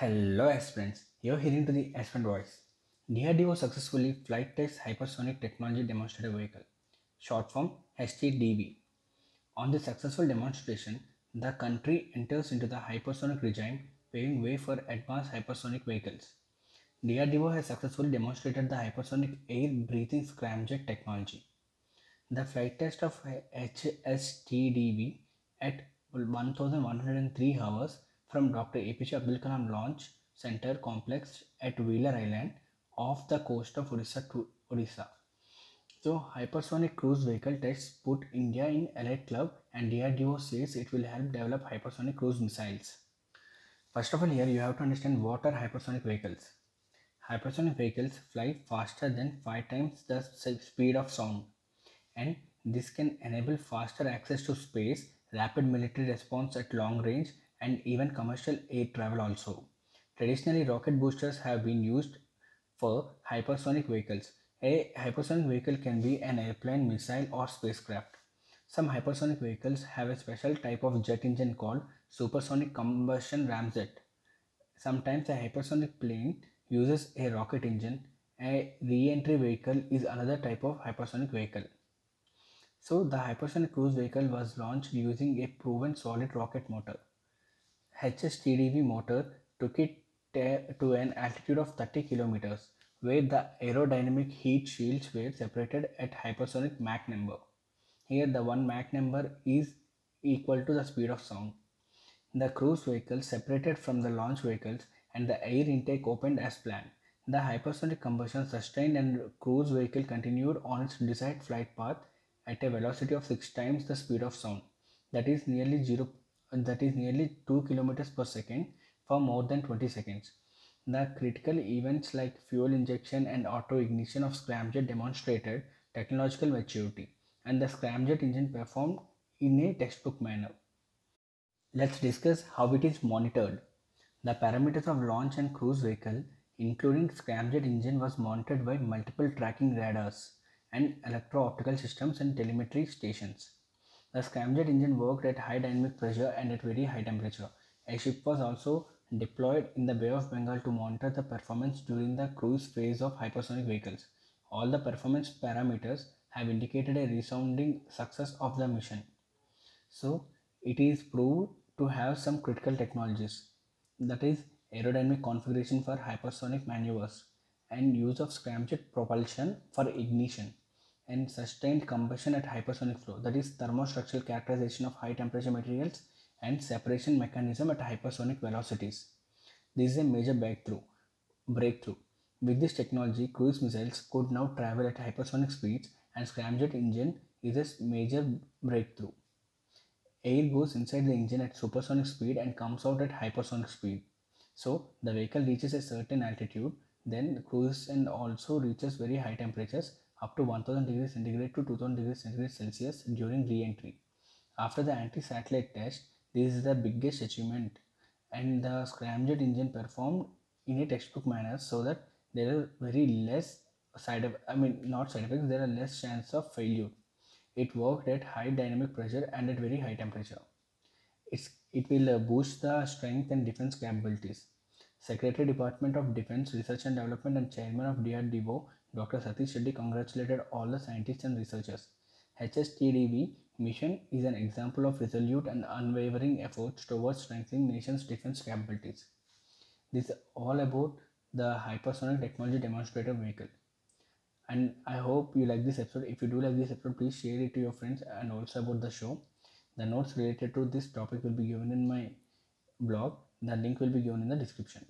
Hello aspirants, you're hearing to the aspirant voice. DRDO successfully flight test hypersonic technology demonstrator vehicle, short form HTDV. On this successful demonstration, the country enters into the hypersonic regime, paving way for advanced hypersonic vehicles. DRDO has successfully demonstrated the hypersonic air-breathing scramjet technology. The flight test of HSTDV at 1103 hours from Dr. APJ Abdul Kalam Launch Center complex at Wheeler Island off the coast of Orissa to Orissa. So hypersonic cruise vehicle tests put India in elite club and DRDO says it will help develop hypersonic cruise missiles. First of all here you have to understand what are hypersonic vehicles. Hypersonic vehicles fly faster than 5 times the speed of sound and this can enable faster access to space, rapid military response at long range and even commercial air travel also. Traditionally, rocket boosters have been used for hypersonic vehicles. A hypersonic vehicle can be an airplane, missile, or spacecraft. Some hypersonic vehicles have a special type of jet engine called supersonic combustion ramjet. Sometimes a hypersonic plane uses a rocket engine. A re-entry vehicle is another type of hypersonic vehicle. So the hypersonic cruise vehicle was launched using a proven solid rocket motor. HSTDV motor took it to an altitude of 30 kilometers where the aerodynamic heat shields were separated at hypersonic Mach number. Here the one Mach number is equal to the speed of sound. The cruise vehicle separated from the launch vehicles and the air intake opened as planned. The hypersonic combustion sustained and cruise vehicle continued on its desired flight path at a velocity of 6 times the speed of sound that is nearly 0 that is nearly 2 kilometers per second for more than 20 seconds. The critical events like fuel injection and auto ignition of scramjet demonstrated technological maturity and the scramjet engine performed in a textbook manner. Let's discuss how it is monitored. The parameters of launch and cruise vehicle including scramjet engine was monitored by multiple tracking radars and electro-optical systems and telemetry stations. The scramjet engine worked at high dynamic pressure and at very high temperature. A ship was also deployed in the Bay of Bengal to monitor the performance during the cruise phase of hypersonic vehicles. All the performance parameters have indicated a resounding success of the mission. So, it is proved to have some critical technologies that is aerodynamic configuration for hypersonic maneuvers and use of scramjet propulsion for ignition and sustained combustion at hypersonic flow that is thermostructural characterization of high temperature materials and separation mechanism at hypersonic velocities. This is a major breakthrough. breakthrough. With this technology, cruise missiles could now travel at hypersonic speeds and scramjet engine is a major breakthrough. Air goes inside the engine at supersonic speed and comes out at hypersonic speed. So the vehicle reaches a certain altitude, then cruises and also reaches very high temperatures up to 1000 degrees centigrade to 2000 degrees centigrade Celsius during re-entry. After the anti-satellite test, this is the biggest achievement and the scramjet engine performed in a textbook manner so that there are very less side of I mean not side effects, there are less chance of failure. It worked at high dynamic pressure and at very high temperature. It's, it will uh, boost the strength and defense capabilities. Secretary Department of Defense Research and Development and Chairman of DRDO Dr. Satish Shetty congratulated all the scientists and researchers. HSTDV mission is an example of resolute and unwavering efforts towards strengthening nation's defense capabilities. This is all about the hypersonic technology demonstrator vehicle. And I hope you like this episode. If you do like this episode, please share it to your friends and also about the show. The notes related to this topic will be given in my blog. The link will be given in the description.